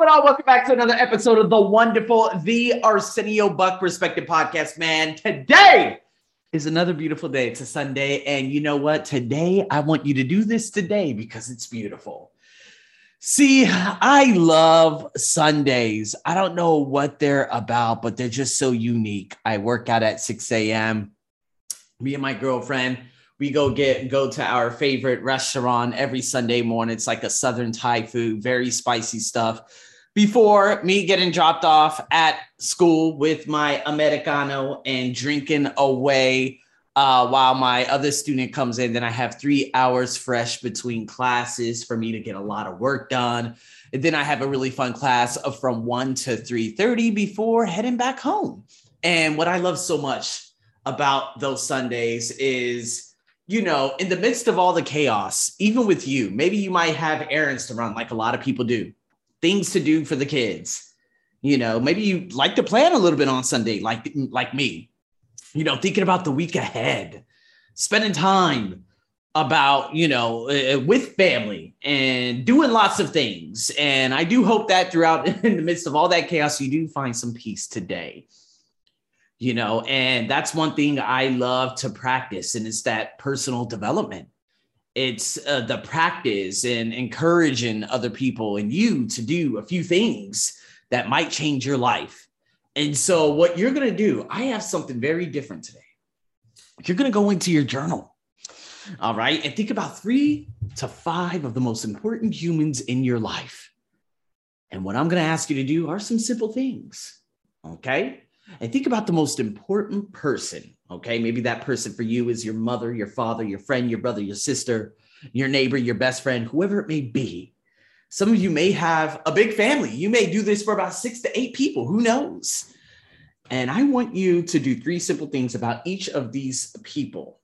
going on? Welcome back to another episode of the wonderful, the Arsenio Buck Perspective Podcast, man. Today is another beautiful day. It's a Sunday. And you know what? Today, I want you to do this today because it's beautiful. See, I love Sundays. I don't know what they're about, but they're just so unique. I work out at 6 a.m. Me and my girlfriend, we go get go to our favorite restaurant every Sunday morning. It's like a southern Thai food, very spicy stuff before me getting dropped off at school with my Americano and drinking away uh, while my other student comes in. Then I have three hours fresh between classes for me to get a lot of work done. And then I have a really fun class from 1 to 3.30 before heading back home. And what I love so much about those Sundays is, you know, in the midst of all the chaos, even with you, maybe you might have errands to run like a lot of people do things to do for the kids. You know, maybe you like to plan a little bit on Sunday, like like me. You know, thinking about the week ahead, spending time about you know uh, with family and doing lots of things. And I do hope that throughout in the midst of all that chaos, you do find some peace today. You know, and that's one thing I love to practice, and it's that personal development it's uh, the practice and encouraging other people and you to do a few things that might change your life. And so, what you're going to do, I have something very different today. You're going to go into your journal, all right, and think about three to five of the most important humans in your life. And what I'm going to ask you to do are some simple things, okay? And think about the most important person Okay. Maybe that person for you is your mother, your father, your friend, your brother, your sister, your neighbor, your best friend, whoever it may be. Some of you may have a big family. You may do this for about six to eight people. Who knows? And I want you to do three simple things about each of these people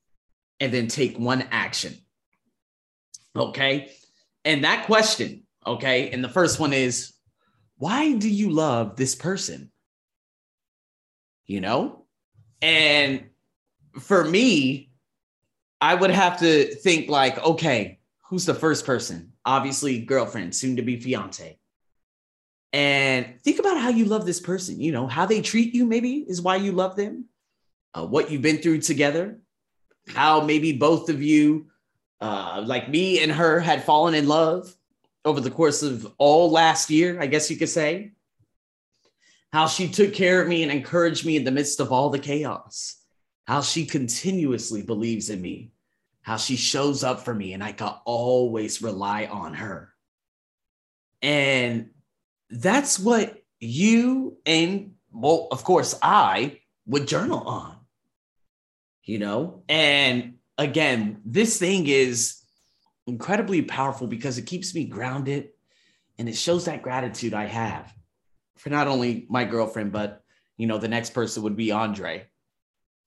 and then take one action. Okay. And that question, okay. And the first one is, why do you love this person? You know? And for me, I would have to think like, okay, who's the first person? Obviously, girlfriend, soon to be fiance. And think about how you love this person. You know, how they treat you, maybe is why you love them. Uh, what you've been through together, how maybe both of you, uh, like me and her, had fallen in love over the course of all last year, I guess you could say. How she took care of me and encouraged me in the midst of all the chaos how she continuously believes in me, how she shows up for me, and I can always rely on her. And that's what you and, well, of course, I would journal on, you know? And again, this thing is incredibly powerful because it keeps me grounded and it shows that gratitude I have for not only my girlfriend, but, you know, the next person would be Andre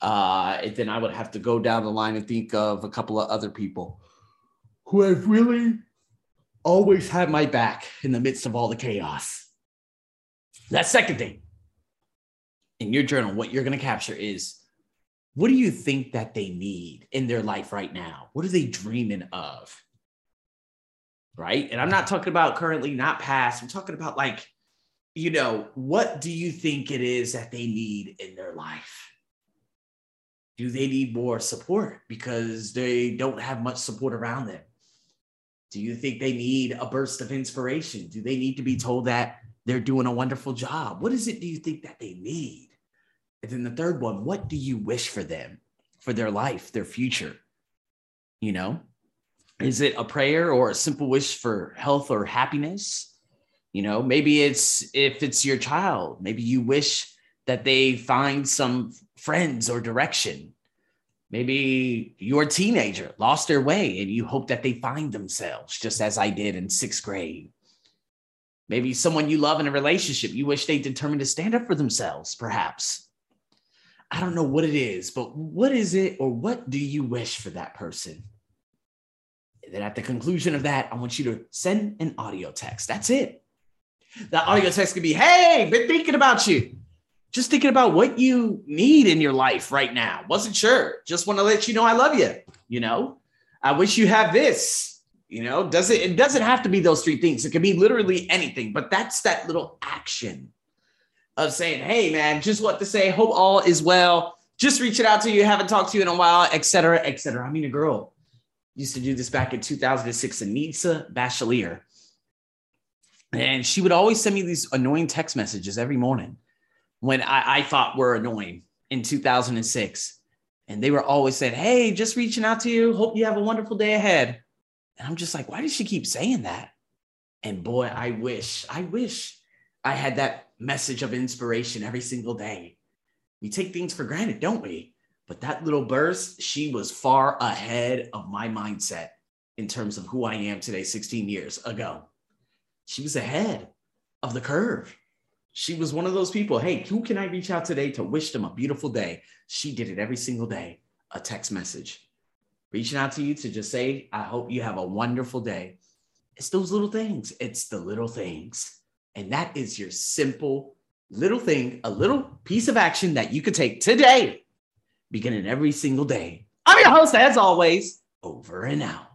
uh, and then I would have to go down the line and think of a couple of other people who have really always had my back in the midst of all the chaos. That second thing in your journal, what you're going to capture is what do you think that they need in their life right now? What are they dreaming of? Right. And I'm not talking about currently, not past. I'm talking about like, you know, what do you think it is that they need in their life? Do they need more support because they don't have much support around them? Do you think they need a burst of inspiration? Do they need to be told that they're doing a wonderful job? What is it do you think that they need? And then the third one, what do you wish for them, for their life, their future? You know, is it a prayer or a simple wish for health or happiness? You know, maybe it's if it's your child, maybe you wish that they find some friends or direction. Maybe you're a teenager, lost their way, and you hope that they find themselves, just as I did in sixth grade. Maybe someone you love in a relationship, you wish they determined to stand up for themselves, perhaps. I don't know what it is, but what is it or what do you wish for that person? And then at the conclusion of that, I want you to send an audio text. That's it. That audio text could be, hey, been thinking about you just thinking about what you need in your life right now. Wasn't sure. Just want to let you know I love you. You know, I wish you have this. You know, does it? It doesn't have to be those three things. It can be literally anything, but that's that little action of saying, "Hey, man, just what to say. Hope all is well. Just reaching out to you. Haven't talked to you in a while, etc., etc." I mean, a girl used to do this back in 2006. Anissa Bachelier, and she would always send me these annoying text messages every morning when I, I thought were annoying in 2006. And they were always saying, Hey, just reaching out to you. Hope you have a wonderful day ahead. And I'm just like, why does she keep saying that? And boy, I wish, I wish I had that message of inspiration every single day. We take things for granted, don't we? But that little burst, she was far ahead of my mindset in terms of who I am today, 16 years ago. She was ahead of the curve. She was one of those people. Hey, who can I reach out today to wish them a beautiful day? She did it every single day, a text message reaching out to you to just say, I hope you have a wonderful day. It's those little things. It's the little things. And that is your simple little thing, a little piece of action that you could take today, beginning every single day. I'm your host, as always, over and out.